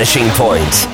Vanishing Point.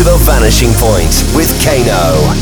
To The Vanishing Point with Kano.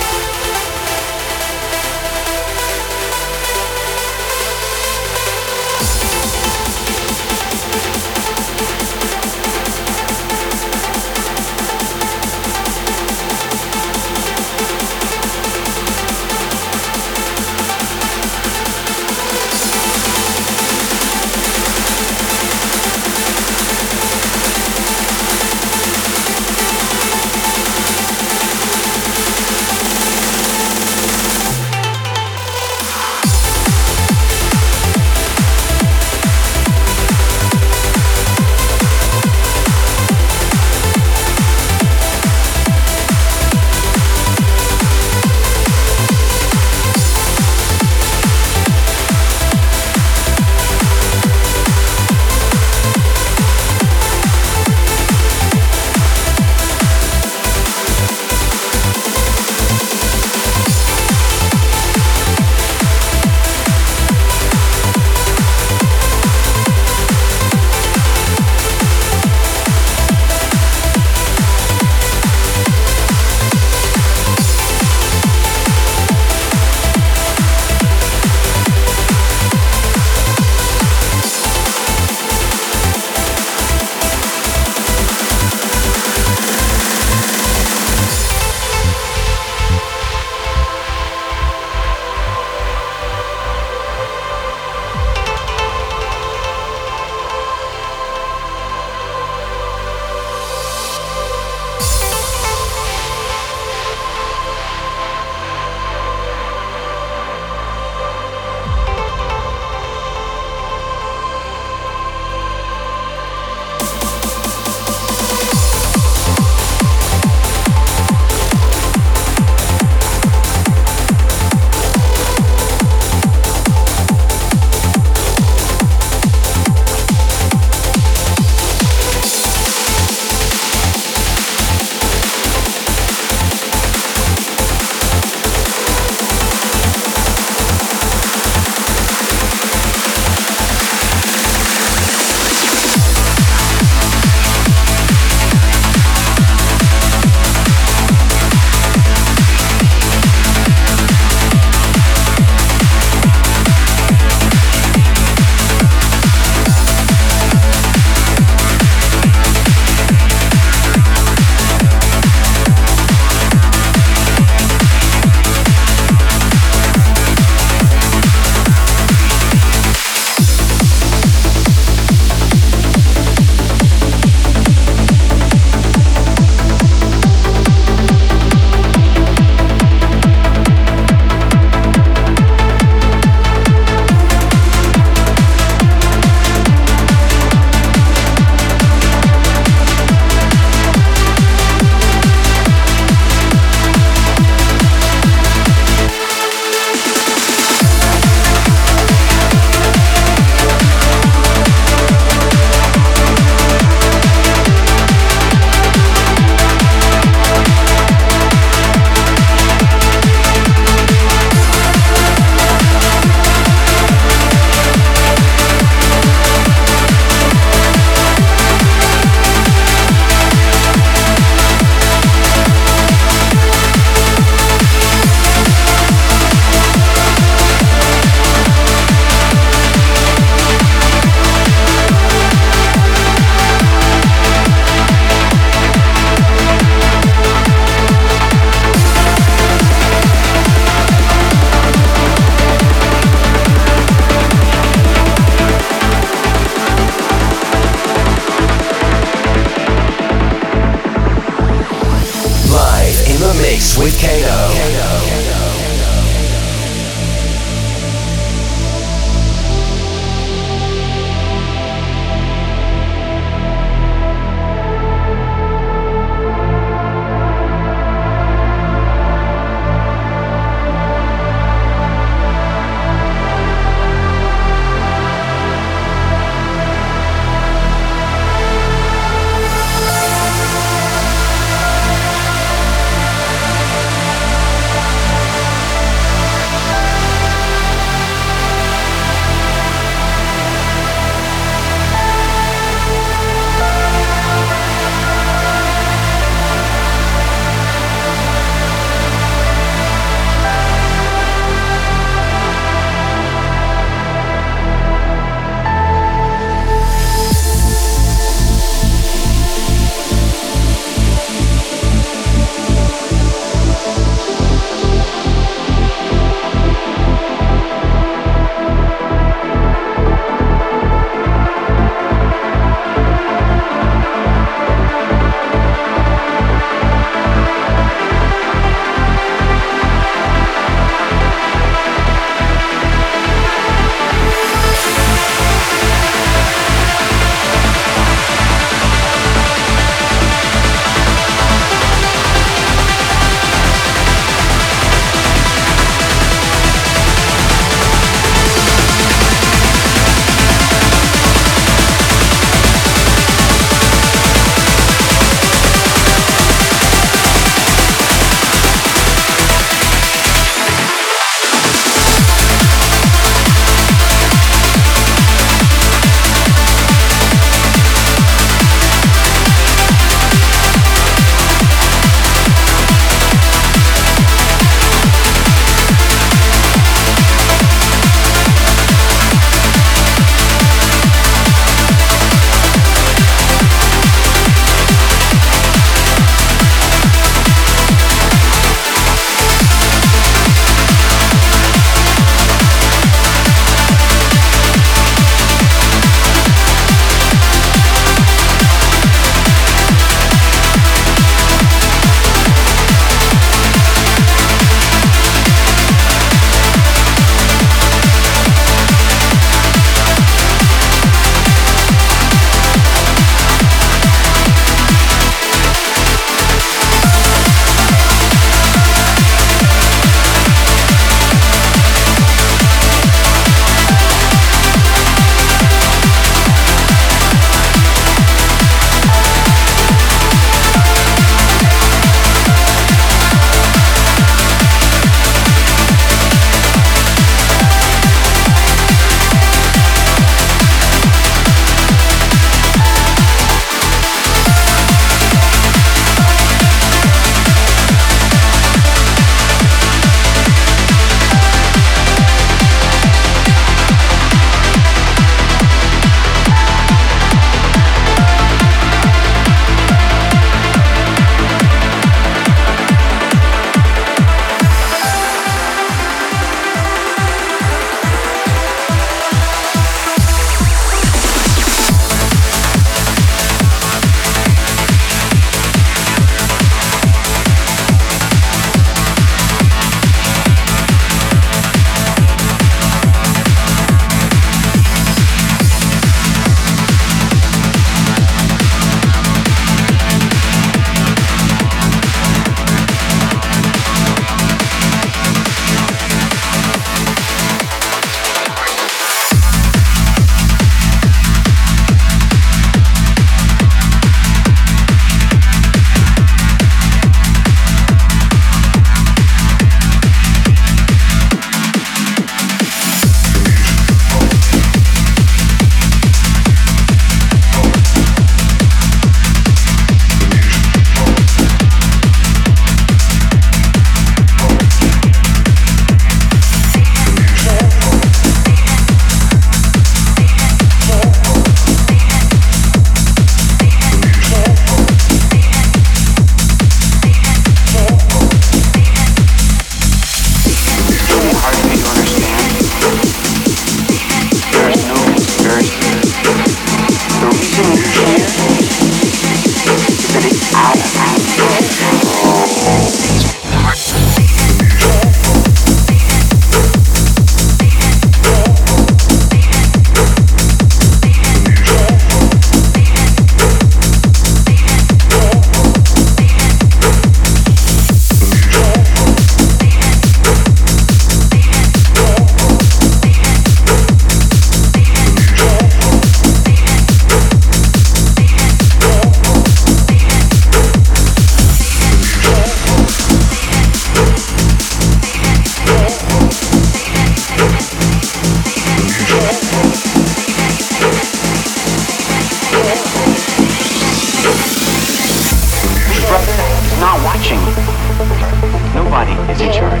is in charge.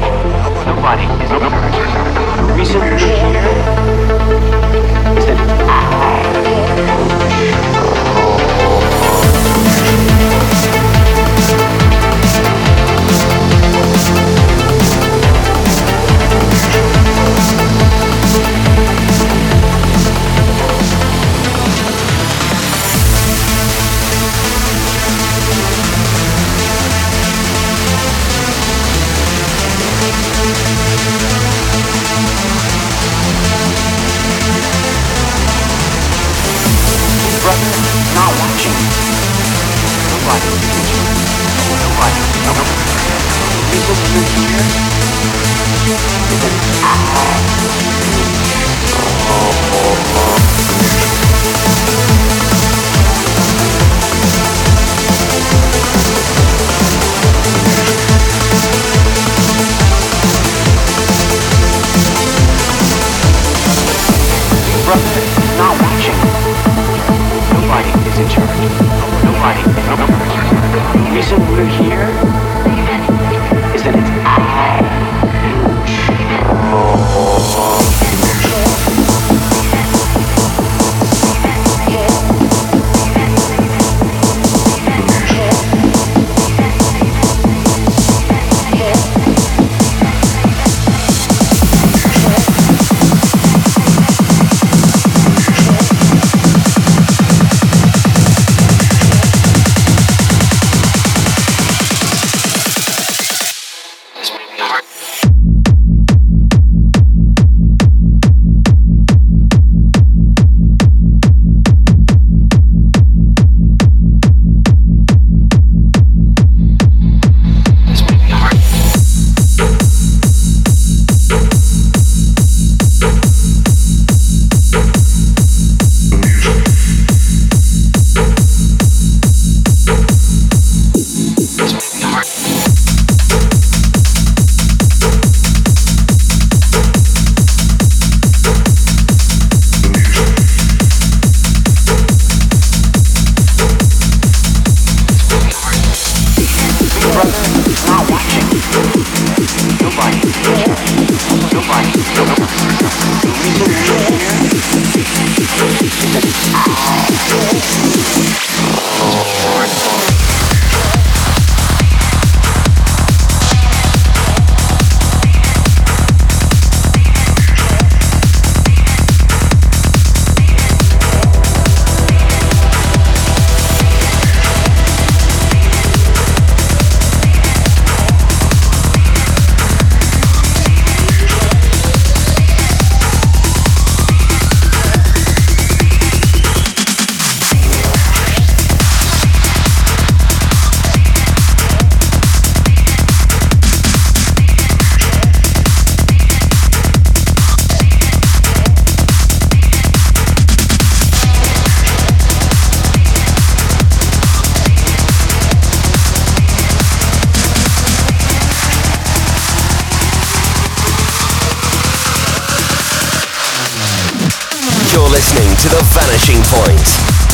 Nobody is in charge. Recently, The Vanishing Point.